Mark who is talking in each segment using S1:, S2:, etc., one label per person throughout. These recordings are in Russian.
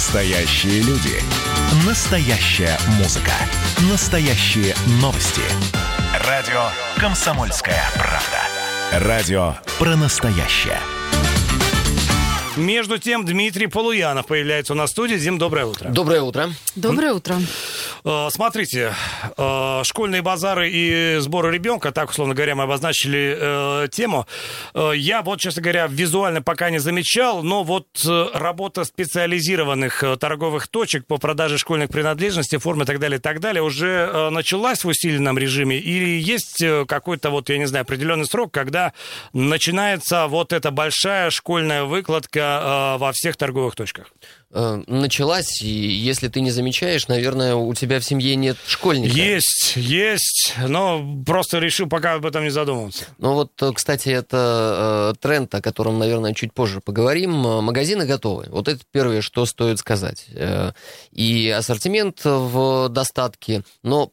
S1: Настоящие люди. Настоящая музыка. Настоящие новости. Радио «Комсомольская правда». Радио про настоящее.
S2: Между тем, Дмитрий Полуянов появляется у нас в студии. Дим, доброе утро.
S3: Доброе утро.
S4: Доброе утро.
S2: Э, Смотрите, э, школьные базары и сборы ребенка, так, условно говоря, мы обозначили э, тему. Я вот, честно говоря, визуально пока не замечал, но вот работа специализированных торговых точек по продаже школьных принадлежностей, формы и так далее, и так далее, уже началась в усиленном режиме? Или есть какой-то вот, я не знаю, определенный срок, когда начинается вот эта большая школьная выкладка во всех торговых точках?
S3: Э, Началась, и если ты не замечаешь, наверное, у тебя в семье нет школьника.
S2: Есть, есть, но просто решил пока об этом не задумываться.
S3: Ну вот, э, кстати, это э, тренд, о котором, наверное, чуть позже поговорим. Магазины готовы. Вот это первое, что стоит сказать. И ассортимент в достатке, но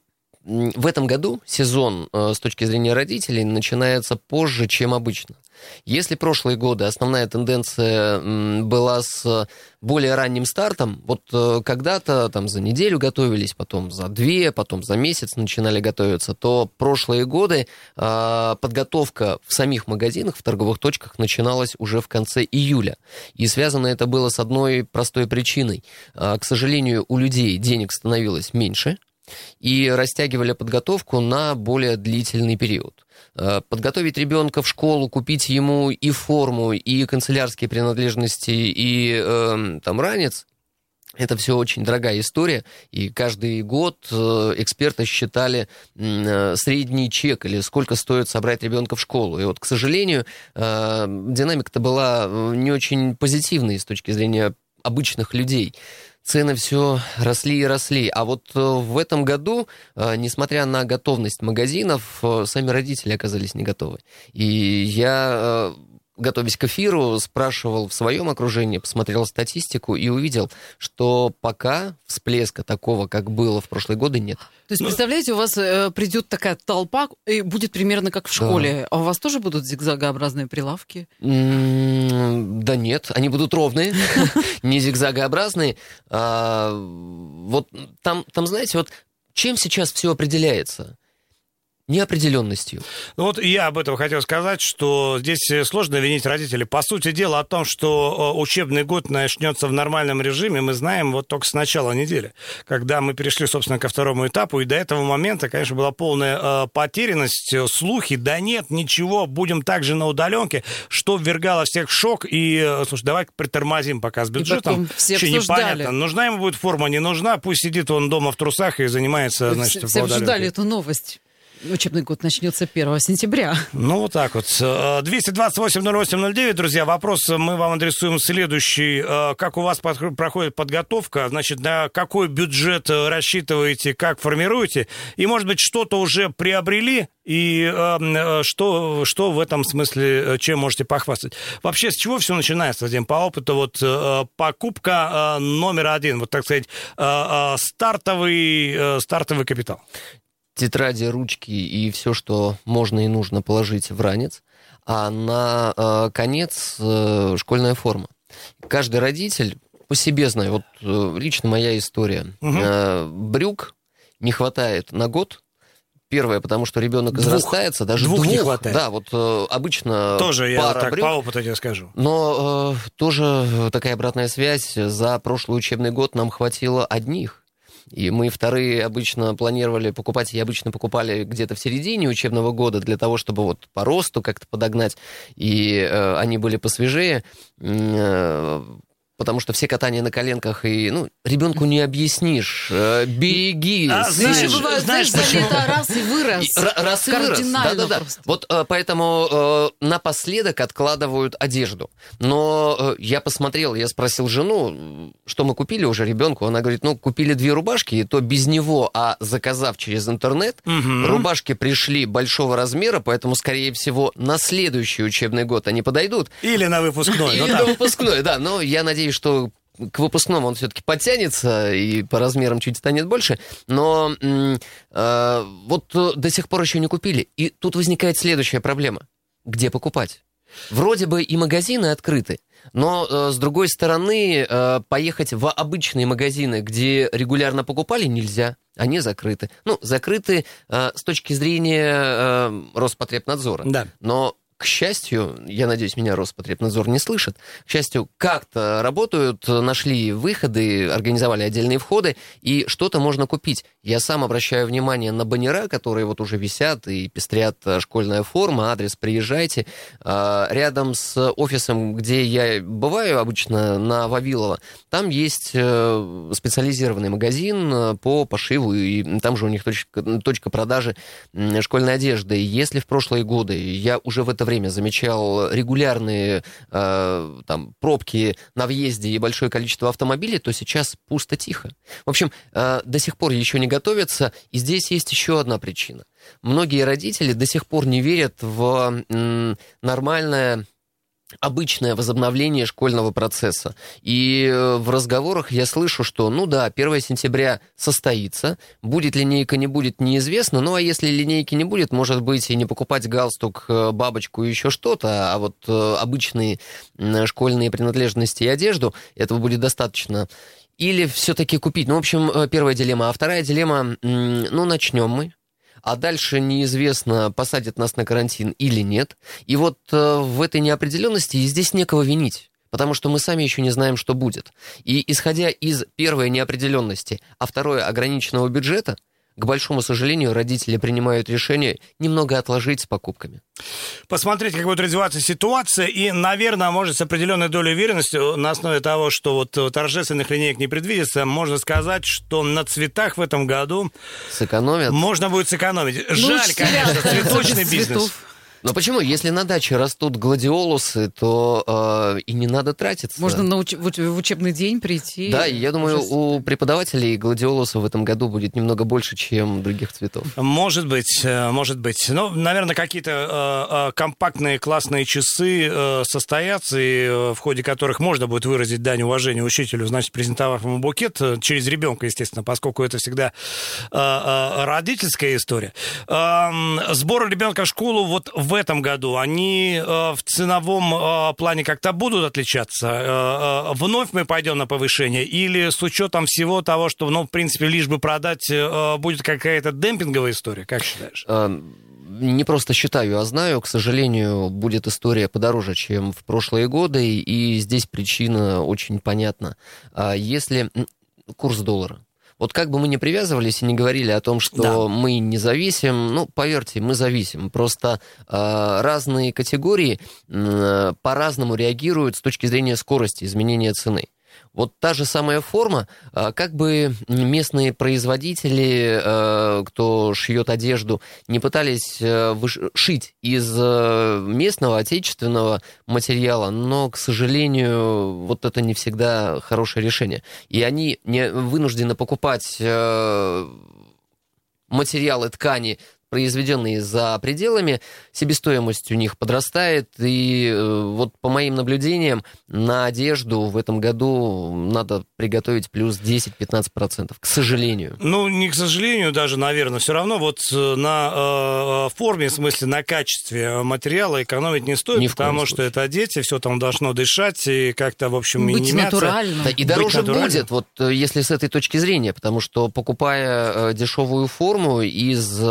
S3: в этом году сезон э, с точки зрения родителей начинается позже, чем обычно. Если прошлые годы основная тенденция была с более ранним стартом, вот э, когда-то там за неделю готовились, потом за две, потом за месяц начинали готовиться, то прошлые годы э, подготовка в самих магазинах, в торговых точках начиналась уже в конце июля. И связано это было с одной простой причиной. Э, К сожалению, у людей денег становилось меньше, и растягивали подготовку на более длительный период. Э, Подготовить ребенка в школу, купить ему и форму, и канцелярские принадлежности, и эм, там ранец, это все очень дорогая история, и каждый год э, эксперты считали э, средний чек или сколько стоит собрать ребенка в школу. И вот, к сожалению, э, динамика-то была э, не очень позитивной с точки зрения обычных людей цены все росли и росли. А вот э, в этом году, э, несмотря на готовность магазинов, э, сами родители оказались не готовы. И я, готовясь к эфиру, спрашивал в своем окружении, посмотрел статистику и увидел, что пока всплеска такого, как было в прошлые годы, нет.
S4: То есть, представляете, у вас э, придет такая толпа, и будет примерно как в школе. А у вас тоже будут зигзагообразные прилавки?
S3: Да нет, они будут ровные, не зигзагообразные. А, Вот там, там, знаете, вот чем сейчас все определяется? Неопределенностью.
S2: Ну вот я об этом хотел сказать, что здесь э, сложно винить родителей. По сути дела о том, что э, учебный год начнется в нормальном режиме, мы знаем вот только с начала недели, когда мы перешли, собственно, ко второму этапу, и до этого момента, конечно, была полная э, потерянность, слухи, да нет, ничего, будем также на удаленке, что ввергало всех в шок, и, слушай, давай притормозим пока с бюджетом.
S4: потом все
S2: Вообще непонятно, нужна ему будет форма, не нужна, пусть сидит он дома в трусах и занимается, значит,
S4: все обсуждали
S2: удаленке.
S4: эту новость. Учебный год начнется 1 сентября.
S2: Ну, вот так вот. Э, 228-08-09, друзья, вопрос мы вам адресуем следующий. Э, Как у вас проходит подготовка? Значит, на какой бюджет э, рассчитываете, как формируете? И, может быть, что-то уже приобрели? И э, э, что, что в этом смысле, э, чем можете похвастать? Вообще, с чего все начинается, Дим, по опыту? Вот э, покупка э, номер один, вот так сказать, э, э, стартовый, э, стартовый капитал.
S3: Тетради, ручки и все, что можно и нужно положить в ранец, а на э, конец э, школьная форма. Каждый родитель по себе знаю, вот э, лично моя история.
S2: Мгм.
S3: Э, брюк не хватает на год. Первое, потому что ребенок
S2: Двух.
S3: израстается, даже
S2: Двух
S3: двух.
S2: не хватает.
S3: Да, вот э, обычно
S2: Тоже я
S3: пара
S2: так
S3: брюк.
S2: по опыту тебе скажу.
S3: Но э, тоже такая обратная связь. За прошлый учебный год нам хватило одних. И мы вторые обычно планировали покупать, и обычно покупали где-то в середине учебного года для того, чтобы вот по росту как-то подогнать, и э, они были посвежее, э, потому что все катания на коленках, и, ну, ребенку не объяснишь, э, береги.
S2: А,
S4: Ну,
S2: знаешь,
S4: еще бывает,
S2: знаешь,
S4: знаешь, за
S2: почему?
S4: лето раз и вырос.
S3: И ра- раз и вырос.
S4: Кардинально
S3: Да-да-да. Вот э, поэтому э, напоследок откладывают одежду. Но э, я посмотрел, я спросил жену, что мы купили уже ребенку. Она говорит, ну, купили две рубашки, и то без него, а заказав через интернет,
S2: Мгм.
S3: рубашки пришли большого размера, поэтому, скорее всего, на следующий учебный год они подойдут.
S2: Или на выпускной.
S3: Или
S2: ну
S3: на выпускной, да. Но я надеюсь, что к выпускному он все-таки подтянется и по размерам чуть станет больше. Но э, вот э, до сих пор еще не купили. И тут возникает следующая проблема. Где покупать? Вроде бы и магазины открыты, но, э, с другой стороны, э, поехать в обычные магазины, где регулярно покупали, нельзя. Они закрыты. Ну, закрыты э, с точки зрения Роспотребнадзора.
S2: Да.
S3: Но к счастью, я надеюсь, меня Роспотребнадзор не слышит, к счастью, как-то работают, нашли выходы, организовали отдельные входы, и что-то можно купить. Я сам обращаю внимание на баннера, которые вот уже висят и пестрят э, школьная форма, адрес «Приезжайте». А, рядом с офисом, где я бываю обычно, на Вавилова, там есть э, специализированный магазин э, по пошиву, и там же у них точка, точка продажи школьной одежды. Если в прошлые годы я уже в это время замечал регулярные э, там, пробки на въезде и большое количество автомобилей, то сейчас пусто-тихо. В общем, э, до сих пор еще не готовятся, и здесь есть еще одна причина. Многие родители до сих пор не верят в м, нормальное обычное возобновление школьного процесса. И э, в разговорах я слышу, что, ну да, 1 сентября состоится, будет линейка, не будет, неизвестно, ну а если линейки не будет, может быть, и не покупать галстук, э, бабочку и еще что-то, а вот э, обычные школьные принадлежности и одежду, этого будет достаточно. Или все-таки купить. Ну, в общем, первая дилемма. А вторая дилемма, ну, начнем мы а дальше неизвестно, посадят нас на карантин или нет. И вот э, в этой неопределенности здесь некого винить потому что мы сами еще не знаем, что будет. И исходя из первой неопределенности, а второе ограниченного бюджета, к большому сожалению, родители принимают решение немного отложить с покупками.
S2: Посмотреть, как будет развиваться ситуация, и, наверное, может, с определенной долей уверенности, на основе того, что вот торжественных линеек не предвидится, можно сказать, что на цветах в этом году
S3: сэкономят.
S2: можно будет сэкономить. Ну, Жаль, конечно, цветочный бизнес.
S3: Но почему? Если на даче растут гладиолусы, то э, и не надо тратиться.
S4: Можно на уч- в учебный день прийти.
S3: Да, я думаю, Ужас. у преподавателей гладиолусов в этом году будет немного больше, чем других цветов.
S2: Может быть, э, может быть. Ну, наверное, какие-то э, э, компактные классные часы э, состоятся, и э, в ходе которых можно будет выразить дань уважения учителю, значит, презентовав ему букет через ребенка, естественно, поскольку это всегда э, э, родительская история. Э, сбор ребенка в школу вот в этом году, они э, в ценовом э, плане как-то будут отличаться? Э, вновь мы пойдем на повышение? Или с учетом всего того, что, ну, в принципе, лишь бы продать, будет какая-то демпинговая история? Как считаешь?
S3: не просто считаю, а знаю, к сожалению, будет история подороже, чем в прошлые годы, и здесь причина очень понятна. А если курс доллара, вот как бы мы ни привязывались и не говорили о том, что да. мы не зависим, ну, поверьте, мы зависим. Просто э, разные категории э, по-разному реагируют с точки зрения скорости изменения цены. Вот та же самая форма, а, как бы местные производители, а, кто шьет одежду, не пытались а, шить из местного отечественного материала, но, к сожалению, вот это не всегда хорошее решение. И они не вынуждены покупать материалы ткани произведенные за пределами, себестоимость у них подрастает, и э, вот по моим наблюдениям на одежду в этом году надо приготовить плюс 10-15%, к сожалению.
S2: Ну, не к сожалению даже, наверное, все равно вот э, на э, форме, в смысле на качестве материала экономить не стоит, не потому что это дети, все там должно дышать и как-то, в общем,
S4: Быть
S2: не
S4: натурально.
S3: Да, и дороже будет, вот если с этой точки зрения, потому что покупая дешевую форму из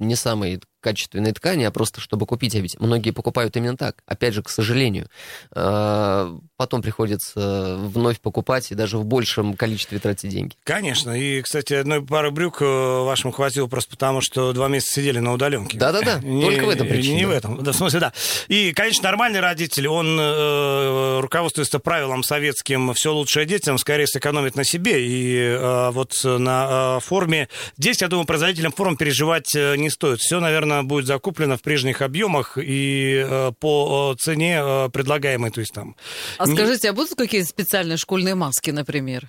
S3: не самой качественной ткани, а просто чтобы купить. А ведь многие покупают именно так. Опять же, к сожалению. А, потом приходится вновь покупать и даже в большем количестве тратить деньги.
S2: Конечно. И, кстати, одной пары брюк э, вашему хватило просто потому, что два месяца сидели на удаленке.
S3: Да-да-да. Только в этом причина.
S2: Не в этом. Да, в смысле, да. И, конечно, нормальный родитель, он э, руководствуется правилом советским «все лучшее детям», скорее сэкономит на себе. И э, вот на э, форме... Здесь, я думаю, производителям форм переживать э, не стоит. Все, наверное, она будет закуплена в прежних объемах и э, по э, цене э, предлагаемой, то есть там.
S4: А не... скажите, а будут какие-то специальные школьные маски, например?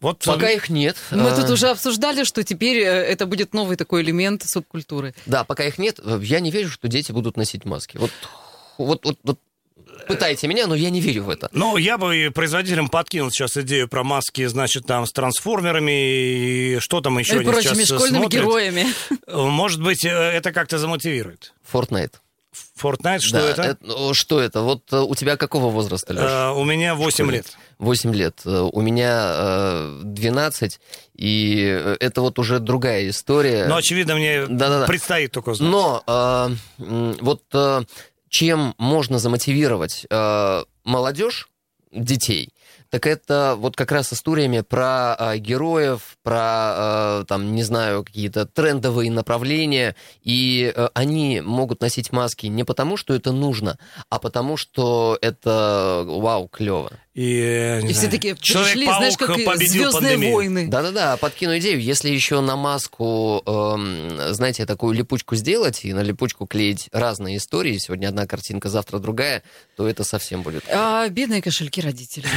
S3: Вот пока их нет.
S4: Мы тут уже обсуждали, что теперь это будет новый такой элемент субкультуры.
S3: Да, пока их нет, я не верю, что дети будут носить маски. Вот, вот, вот, вот пытайте меня, но я не верю в это.
S2: Ну, я бы производителям подкинул сейчас идею про маски, значит, там, с трансформерами и что там еще и
S4: они прочими сейчас школьными смотрят. героями.
S2: Может быть, э, это как-то замотивирует.
S3: Fortnite.
S2: Fortnite, что
S3: Да,
S2: это?
S3: ну, Что это? Вот э, у тебя какого возраста, Леш?
S2: Э, у меня 8
S3: школе?
S2: лет.
S3: 8 лет. Э, У меня э, 12, и э, это вот уже другая история.
S2: Но, очевидно, мне
S3: Да-да-да.
S2: предстоит только узнать.
S3: Но э, вот э, чем можно замотивировать э, молодежь, детей, так это вот как раз историями про э, героев, про, э, там, не знаю, какие-то трендовые направления, и э, они могут носить маски не потому, что это нужно, а потому, что это, вау, клево.
S2: И, э,
S4: И все
S2: знаю,
S4: таки пришли, знаешь, как Звездные
S2: пандемию.
S4: войны.
S3: Да-да-да, подкину идею. Если еще на маску, эм, знаете, такую липучку сделать и на липучку клеить разные истории, сегодня одна картинка, завтра другая, то это совсем будет.
S4: А бедные кошельки родителей.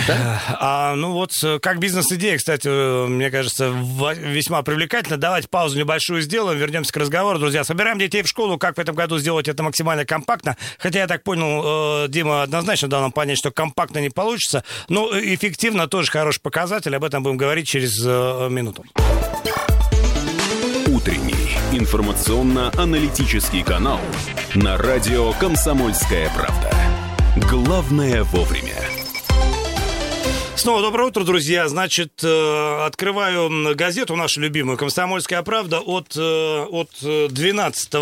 S2: А, ну вот, э, как бизнес-идея, кстати, э, мне кажется, весьма привлекательно. Давайте паузу небольшую сделаем, вернемся к разговору. Друзья, собираем детей в школу. Как в этом году сделать это максимально компактно? Хотя, я так понял, э, Дима однозначно дал нам понять, что компактно не получится. Э, эффективно тоже хороший показатель. Об этом будем говорить через э, минуту.
S1: Утренний информационно-аналитический канал на радио «Комсомольская правда». Главное вовремя.
S2: Снова доброе утро, друзья. Значит, э, открываю газету нашу любимую «Комсомольская правда» от, э, от 12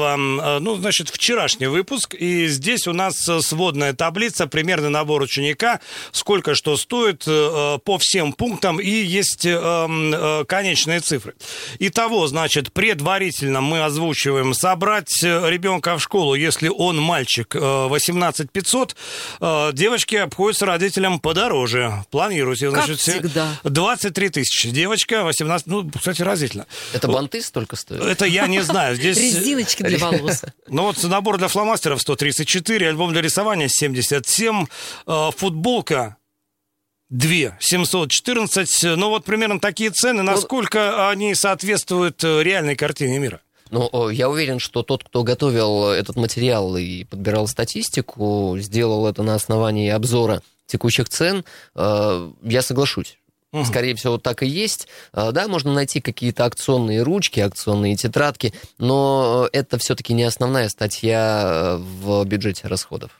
S2: ну, значит, вчерашний выпуск. И здесь у нас э, сводная таблица, примерный набор ученика, сколько что стоит э, по всем пунктам, и есть э, э, конечные цифры. Итого, значит, предварительно мы озвучиваем собрать э, ребенка в школу, если он мальчик, э, 18 500, э, девочки обходятся родителям подороже. Планируйте. Значит, все-
S4: всегда.
S2: 23 тысячи. Девочка 18, ну, кстати, разительно.
S3: Это банты столько стоят?
S2: Это я не знаю. Здесь...
S4: Резиночки для волос.
S2: Ну вот набор для фломастеров 134, альбом для рисования 77, э, футболка 2 714. Ну вот примерно такие цены. Насколько они соответствуют э, реальной картине мира?
S3: Ну, я уверен, что тот, кто готовил этот материал и подбирал статистику, сделал это на основании обзора текущих цен, э, я соглашусь. Скорее всего, так и есть. Э, Да, можно найти какие-то акционные ручки, акционные тетрадки, но это все-таки не основная статья э, в бюджете расходов.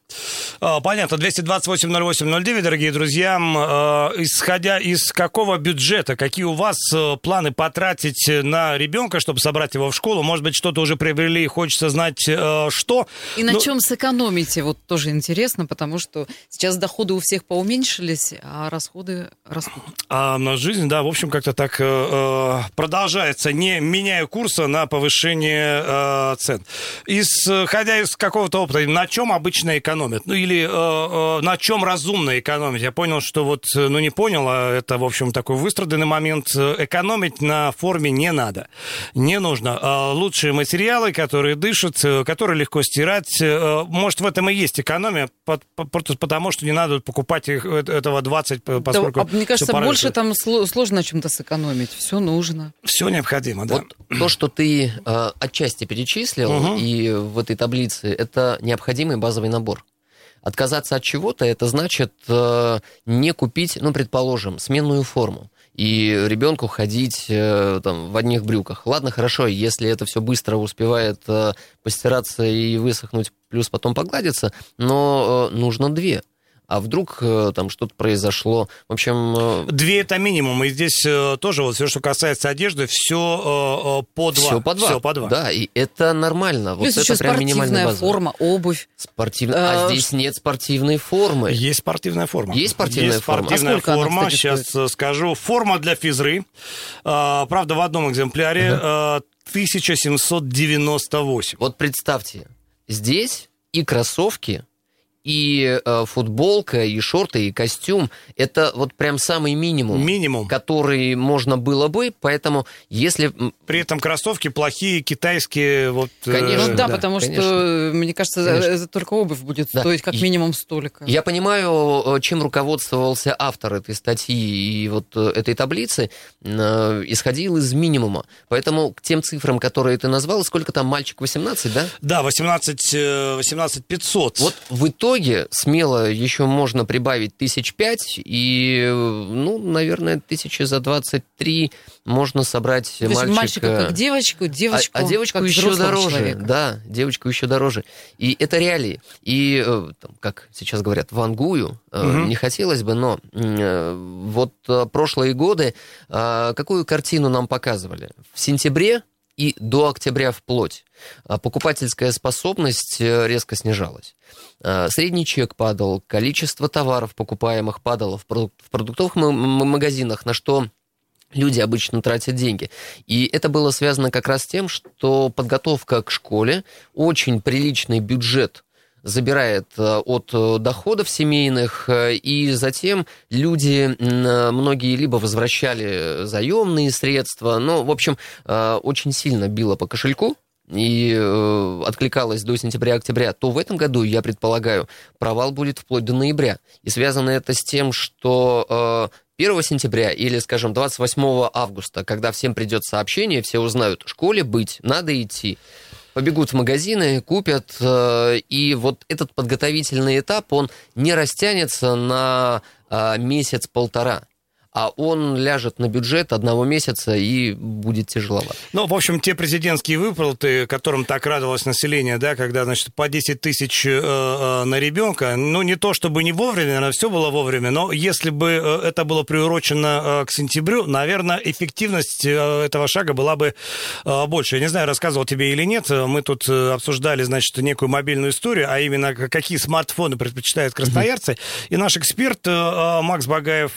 S2: А, Понятно, 228-08-09, дорогие друзья. Э, Исходя из какого бюджета, какие у вас э, планы потратить на ребенка, чтобы собрать его в школу? Может быть, что-то уже приобрели и хочется знать, что?
S4: И на
S2: Ну,
S4: чем сэкономите? Вот тоже интересно, потому что сейчас доходы у всех поуменьшились, а расходы растут.
S2: А жизнь, да, в общем, как-то так э, э, продолжается, не меняя курса на повышение э, цен. Исходя из какого-то опыта, на чем обычно экономят? Ну, или э, на чем разумно экономить? Я понял, что вот, ну, не понял, а это, в общем, такой выстраданный момент. Экономить на форме не надо. Не нужно. Лучшие материалы, которые дышат, которые легко стирать. Может, в этом и есть экономия, просто потому, что не надо покупать их, этого 20, по- поскольку...
S4: Да, мне кажется, больше
S2: порыто.
S4: там сло- сложно на чем-то сэкономить. Все нужно.
S2: Все необходимо, да.
S3: Вот то, что ты э, отчасти перечислил
S2: Мгм.
S3: и в этой таблице, это необходимый базовый набор. Отказаться от чего-то, это значит э, не купить, ну, предположим, сменную форму и ребенку ходить э, там, в одних брюках. Ладно, хорошо, если это все быстро успевает э, постираться и высохнуть, плюс потом погладиться, но э, нужно две. А вдруг э, там что-то произошло? В общем, э,
S2: Две это минимум. И здесь э, тоже вот все, что касается одежды, все по два.
S3: все по два.
S2: Всё по два.
S3: Да, и это нормально.
S4: Плюс
S3: вот
S4: еще
S3: это прям минимальная база.
S4: форма, обувь.
S3: Спортивная. А
S4: Э,
S3: здесь нет спортивной формы.
S2: Есть спортивная форма.
S3: Есть спортивная
S2: Есть
S3: форма? А
S2: спортивная
S4: сколько она,
S2: форма.
S4: кстати,
S2: Сейчас э, скажу. Форма для физры. А, правда, в одном экземпляре а, 1798.
S3: Вот представьте, здесь и кроссовки, и э, футболка, и шорты, и костюм. Это вот прям самый минимум,
S2: Минимум.
S3: который можно было бы. Поэтому если...
S2: При этом кроссовки плохие, китайские. Вот, э,
S3: Конечно,
S4: Ну да,
S3: да,
S4: потому
S3: конечно.
S4: что, мне кажется,
S3: Конечно.
S4: это только обувь будет
S3: Да.
S4: стоить как
S3: И-
S4: минимум столько.
S3: Я понимаю, э, чем руководствовался автор этой статьи и вот э, этой таблицы, э, исходил из минимума. Поэтому к тем цифрам, которые ты назвал, сколько там мальчик, 18, да?
S2: Да, 18, э, 18 500.
S3: Вот в итоге итоге смело еще можно прибавить тысяч пять, и, ну, наверное, тысячи за 23 можно собрать
S4: То
S3: мальчика.
S4: мальчика как девочку, девочку
S3: а, а девочку
S4: как
S3: еще дороже.
S4: человека.
S3: Да, девочку еще дороже. И это реалии. И, э, там, как сейчас говорят, вангую э,
S2: Мгм.
S3: не хотелось бы, но э, вот э, прошлые годы э, какую картину нам показывали? В сентябре и до октября вплоть а покупательская способность э, резко снижалась. А, Средний чек падал, количество товаров покупаемых падало в продук- в продуктовых магазинах, на что люди обычно тратят деньги. И это было связано как раз с тем, что подготовка к школе, очень приличный бюджет забирает э, от э, доходов семейных, э, и затем люди, многие либо возвращали заемные средства, но, в общем, очень сильно било по кошельку, и откликалось до сентября-октября, то в этом году, я предполагаю, провал будет вплоть до ноября. И связано это с тем, что э, 1 сентября или, скажем, 28 августа, когда всем придет сообщение, все узнают, в школе быть, надо идти. Побегут в магазины, купят, э, и вот этот подготовительный этап, он не растянется на э, месяц-полтора, а он ляжет на бюджет одного месяца и будет тяжеловато.
S2: Ну, в общем, те президентские выплаты, которым так радовалось население, да, когда, значит, по 10 тысяч э, э, на ребенка, ну, не то чтобы не вовремя, наверное, все было вовремя, но если бы э, это было приурочено к сентябрю, наверное, эффективность этого шага была бы больше. Я не знаю, рассказывал тебе или нет, мы тут обсуждали, значит, некую мобильную историю, а именно какие смартфоны предпочитают красноярцы, и наш эксперт Макс Багаев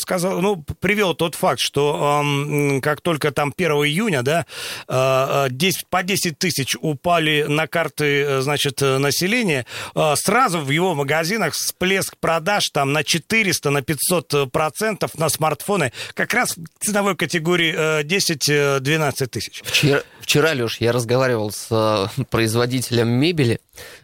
S2: сказал, ну, привел тот факт, что эм, как только там 1 июня, да, э, э, 10, по 10 тысяч упали на карты, э, значит, э, населения, э, сразу в его магазинах всплеск продаж там на 400, на 500 процентов на смартфоны, как раз в ценовой категории э, 10-12 тысяч.
S3: Вчера, вчера, Леш, я разговаривал с э, производителем мебели,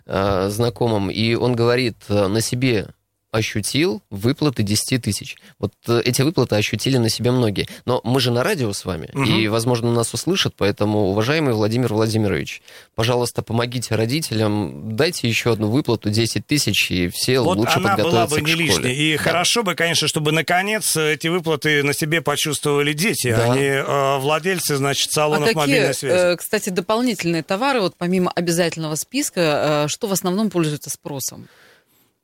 S3: э, знакомым, и он говорит, э, на себе ощутил выплаты 10 тысяч. Вот э, эти выплаты ощутили на себе многие. Но мы же на радио с вами,
S2: Мгм.
S3: и, возможно, нас услышат, поэтому, уважаемый Владимир Владимирович, пожалуйста, помогите родителям, дайте еще одну выплату 10 тысяч, и все
S2: Вот
S3: лучше
S2: она была
S3: подготовятся
S2: бы
S3: к
S2: не
S3: школе.
S2: лишней. И
S3: Да.
S2: хорошо бы, конечно, чтобы наконец эти выплаты на себе почувствовали дети,
S3: Да.
S2: а не э, владельцы, значит,
S4: А
S2: салонов мобильной
S4: какие,
S2: связи.
S4: э, кстати, дополнительные товары, вот помимо обязательного списка, э, что в основном пользуется спросом?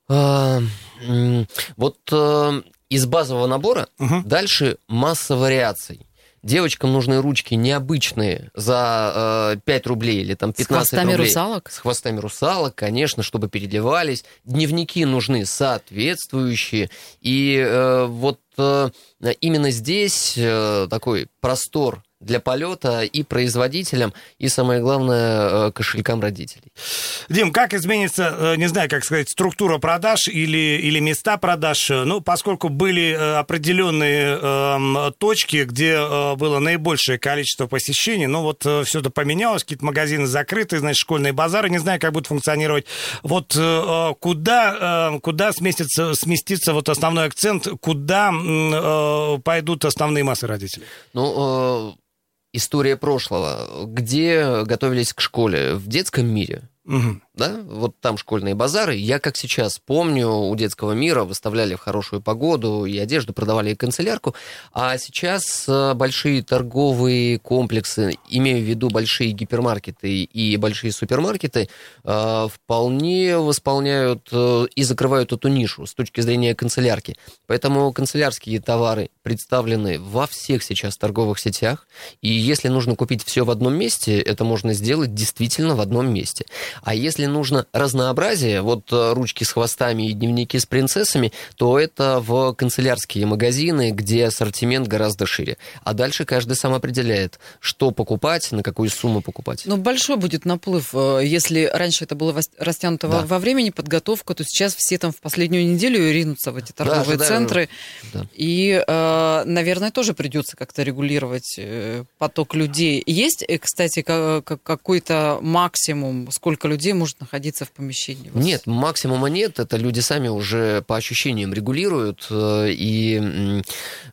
S3: А, Вот э, из базового набора дальше масса вариаций. Девочкам нужны ручки необычные за э, 5 рублей или там 15
S4: С хвостами
S3: рублей.
S4: русалок?
S3: С хвостами русалок, конечно, чтобы переливались. Дневники нужны соответствующие. И э, вот э, именно здесь э, такой простор для полета и производителям, и самое главное, э, кошелькам родителей.
S2: Дим, как изменится, э, не знаю, как сказать, структура продаж или, или места продаж? Э, Ну, поскольку были э, определенные эм, точки, где э, было наибольшее количество посещений, ну вот все это поменялось, какие-то магазины закрыты, значит, школьные базары, не знаю, как будут функционировать. Вот э, э, куда, э, куда сместится, сместится вот основной акцент, куда э, пойдут основные массы родителей?
S3: Ну, э, история прошлого. Где готовились к школе? В детском мире.
S2: Мгм.
S3: Да, вот там школьные базары. Я, как сейчас помню, у детского мира выставляли в хорошую погоду и одежду, продавали и канцелярку. А сейчас э, большие торговые комплексы, имею в виду большие гипермаркеты и большие супермаркеты, э, вполне восполняют э, и закрывают эту нишу с точки зрения канцелярки. Поэтому канцелярские товары представлены во всех сейчас торговых сетях. И если нужно купить все в одном месте, это можно сделать действительно в одном месте. А если нужно разнообразие, вот э, ручки с хвостами и дневники с принцессами, то это в канцелярские магазины, где ассортимент гораздо шире. А дальше каждый сам определяет, что покупать, на какую сумму покупать.
S4: Ну, большой будет наплыв. э, Если раньше это было растянуто во-
S3: Да.
S4: во времени подготовка, то сейчас все там в последнюю неделю ринутся в эти торговые
S3: ожидаю.
S4: центры.
S3: Да.
S4: И, э, наверное, тоже придется как-то регулировать поток людей. Есть, кстати, ка- ка- какой-то максимум, сколько людей может может находиться в помещении?
S3: Нет, максимума нет. Это люди сами уже по ощущениям регулируют. Э, и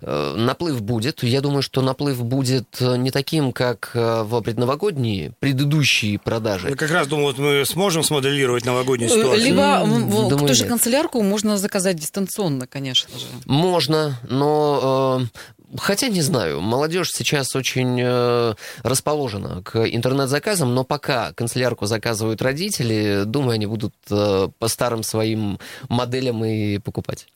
S3: э, наплыв будет. Я думаю, что наплыв будет не таким, как в предновогодние предыдущие продажи.
S2: Я как раз думаю, вот мы сможем смоделировать новогоднюю ситуацию.
S4: Либо думаю, ту же канцелярку можно заказать дистанционно, конечно же.
S3: Можно, но Хотя не знаю, молодежь сейчас очень э, расположена к интернет-заказам, но пока канцелярку заказывают родители, думаю, они будут э, по старым своим моделям и покупать.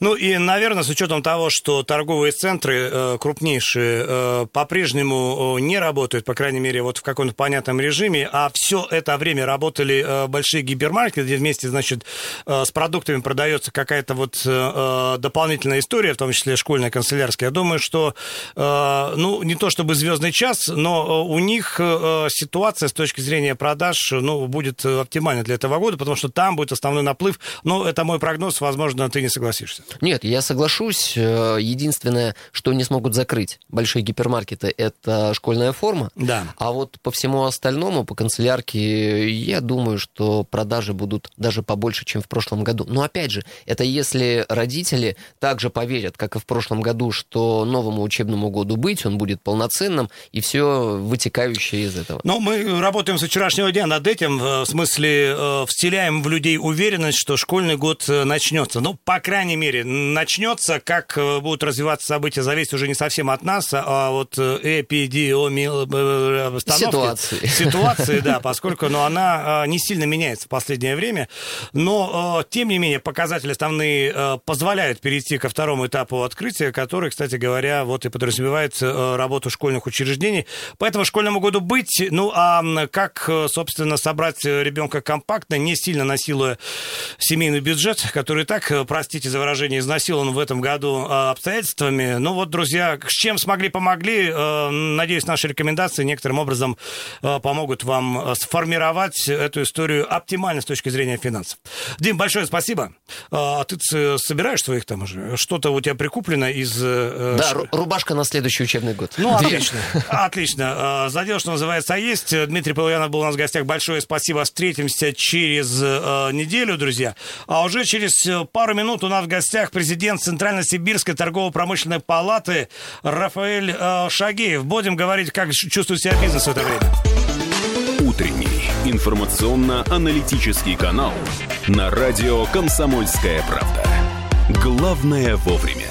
S2: Ну и, наверное, с учетом того, что торговые центры э, крупнейшие э, по-прежнему э, не работают, по крайней мере, вот в каком-то понятном режиме, а все это время работали э, большие гипермаркеты, где вместе, значит, э, с продуктами продается какая-то вот э, дополнительная история, в том числе школьная, канцелярская. Я что, э, ну, не то чтобы звездный час, но э, у них э, ситуация с точки зрения продаж, ну, будет оптимальна для этого года, потому что там будет основной наплыв. Но это мой прогноз, возможно, ты не согласишься?
S3: Нет, я соглашусь. Единственное, что не смогут закрыть большие гипермаркеты, это школьная форма.
S2: Да.
S3: А вот по всему остальному, по канцелярке, я думаю, что продажи будут даже побольше, чем в прошлом году. Но опять же, это если родители также поверят, как и в прошлом году, что новому учебному году быть, он будет полноценным, и все вытекающее из этого.
S2: Но мы работаем с вчерашнего дня над этим, в смысле, э, вселяем в людей уверенность, что школьный год э, начнется. Ну, по крайней мере, начнется. Как э, будут развиваться события, зависит уже не совсем от нас, а от э, эпидемиологии
S3: Ситуации.
S2: Ситуации, да, поскольку ну, она э, не сильно меняется в последнее время. Но, тем не менее, показатели основные позволяют перейти ко второму этапу открытия, который, кстати говоря, вот и подразумевает работу школьных учреждений. Поэтому школьному году быть, ну, а как, собственно, собрать ребенка компактно, не сильно насилуя семейный бюджет, который так, простите за выражение, изнасилован в этом году обстоятельствами. Ну вот, друзья, с чем смогли, помогли. Э, надеюсь, наши рекомендации некоторым образом э, помогут вам э, сформировать эту историю оптимально с точки зрения финансов. Дим, большое спасибо. А ты собираешь своих там уже? Что-то у тебя прикуплено из...
S3: Да, рубашка на следующий учебный год.
S2: Ну, отлично. Отлично. Задел, что называется, а есть. Дмитрий Полуянов был у нас в гостях. Большое спасибо. Встретимся через неделю, друзья. А уже через пару минут у нас в гостях президент Центрально-Сибирской торгово-промышленной палаты Рафаэль э, Шагеев. Будем говорить, как чувствует себя бизнес в это время.
S1: Утренний информационно-аналитический канал на радио «Комсомольская правда». Главное вовремя.